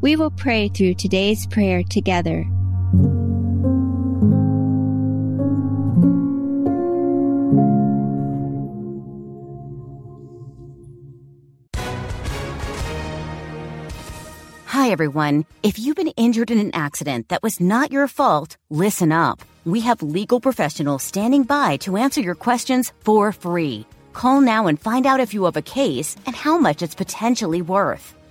we will pray through today's prayer together. Hi, everyone. If you've been injured in an accident that was not your fault, listen up. We have legal professionals standing by to answer your questions for free. Call now and find out if you have a case and how much it's potentially worth.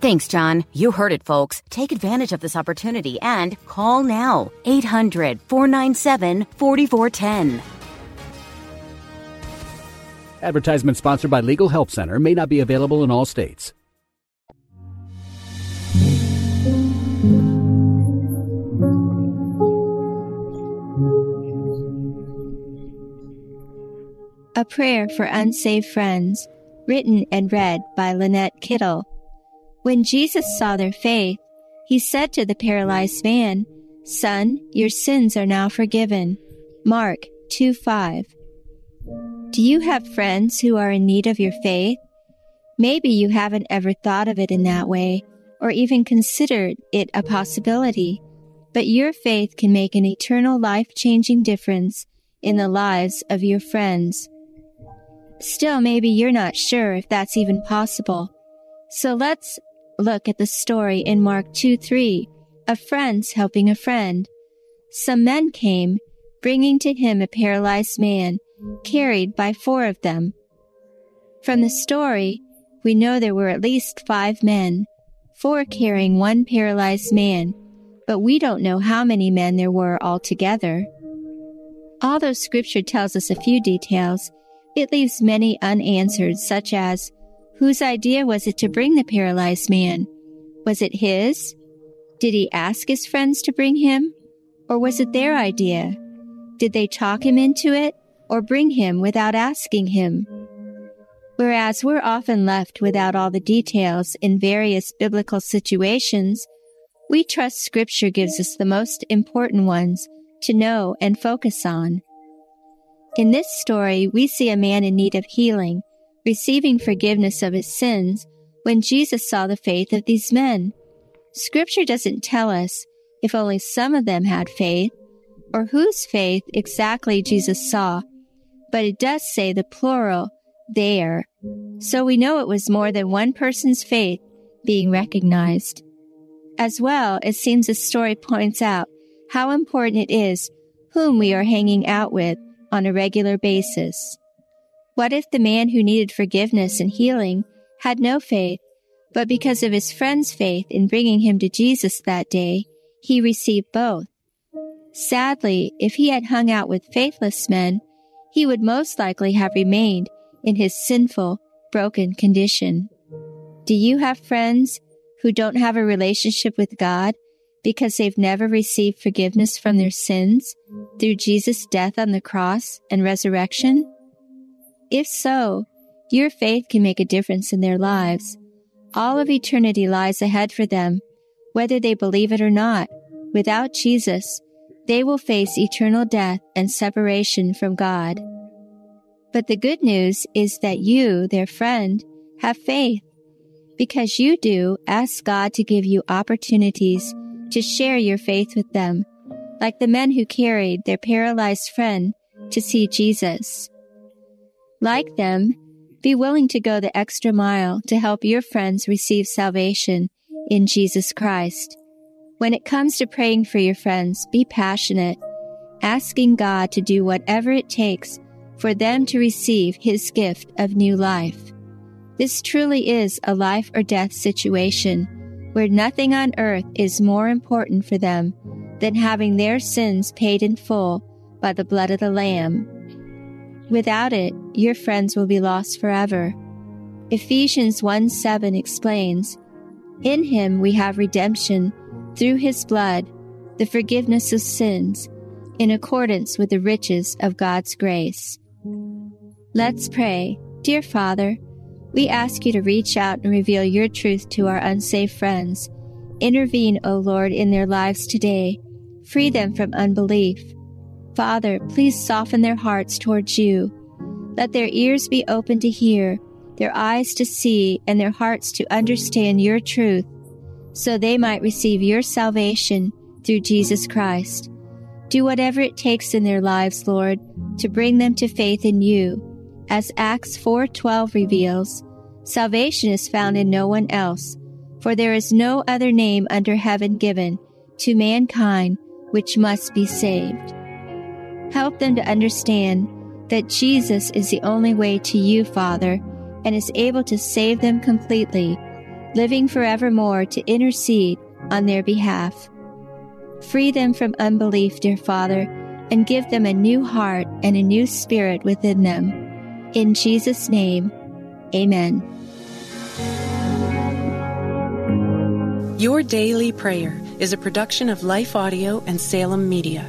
Thanks, John. You heard it, folks. Take advantage of this opportunity and call now 800 497 4410. Advertisement sponsored by Legal Help Center may not be available in all states. A prayer for unsaved friends, written and read by Lynette Kittle. When Jesus saw their faith, he said to the paralyzed man, Son, your sins are now forgiven. Mark 2 5. Do you have friends who are in need of your faith? Maybe you haven't ever thought of it in that way, or even considered it a possibility, but your faith can make an eternal life changing difference in the lives of your friends. Still, maybe you're not sure if that's even possible. So let's look at the story in Mark 2 3 of friends helping a friend. Some men came, bringing to him a paralyzed man, carried by four of them. From the story, we know there were at least five men, four carrying one paralyzed man, but we don't know how many men there were altogether. Although scripture tells us a few details, it leaves many unanswered, such as whose idea was it to bring the paralyzed man? Was it his? Did he ask his friends to bring him? Or was it their idea? Did they talk him into it or bring him without asking him? Whereas we're often left without all the details in various biblical situations, we trust scripture gives us the most important ones to know and focus on. In this story, we see a man in need of healing, receiving forgiveness of his sins when Jesus saw the faith of these men. Scripture doesn't tell us if only some of them had faith or whose faith exactly Jesus saw, but it does say the plural there. So we know it was more than one person's faith being recognized. As well, it seems the story points out how important it is whom we are hanging out with on a regular basis. What if the man who needed forgiveness and healing had no faith, but because of his friend's faith in bringing him to Jesus that day, he received both? Sadly, if he had hung out with faithless men, he would most likely have remained in his sinful, broken condition. Do you have friends who don't have a relationship with God because they've never received forgiveness from their sins through Jesus' death on the cross and resurrection? If so, your faith can make a difference in their lives. All of eternity lies ahead for them, whether they believe it or not. Without Jesus, they will face eternal death and separation from God. But the good news is that you, their friend, have faith. Because you do, ask God to give you opportunities to share your faith with them, like the men who carried their paralyzed friend to see Jesus. Like them, be willing to go the extra mile to help your friends receive salvation in Jesus Christ. When it comes to praying for your friends, be passionate, asking God to do whatever it takes for them to receive His gift of new life. This truly is a life or death situation where nothing on earth is more important for them than having their sins paid in full by the blood of the Lamb. Without it, your friends will be lost forever. Ephesians 1 7 explains, In him we have redemption through his blood, the forgiveness of sins, in accordance with the riches of God's grace. Let's pray. Dear Father, we ask you to reach out and reveal your truth to our unsaved friends. Intervene, O Lord, in their lives today. Free them from unbelief. Father, please soften their hearts towards you. Let their ears be open to hear, their eyes to see, and their hearts to understand your truth, so they might receive your salvation through Jesus Christ. Do whatever it takes in their lives, Lord, to bring them to faith in you. As Acts 4:12 reveals, salvation is found in no one else, for there is no other name under heaven given to mankind which must be saved. Help them to understand that Jesus is the only way to you, Father, and is able to save them completely, living forevermore to intercede on their behalf. Free them from unbelief, dear Father, and give them a new heart and a new spirit within them. In Jesus' name, amen. Your Daily Prayer is a production of Life Audio and Salem Media.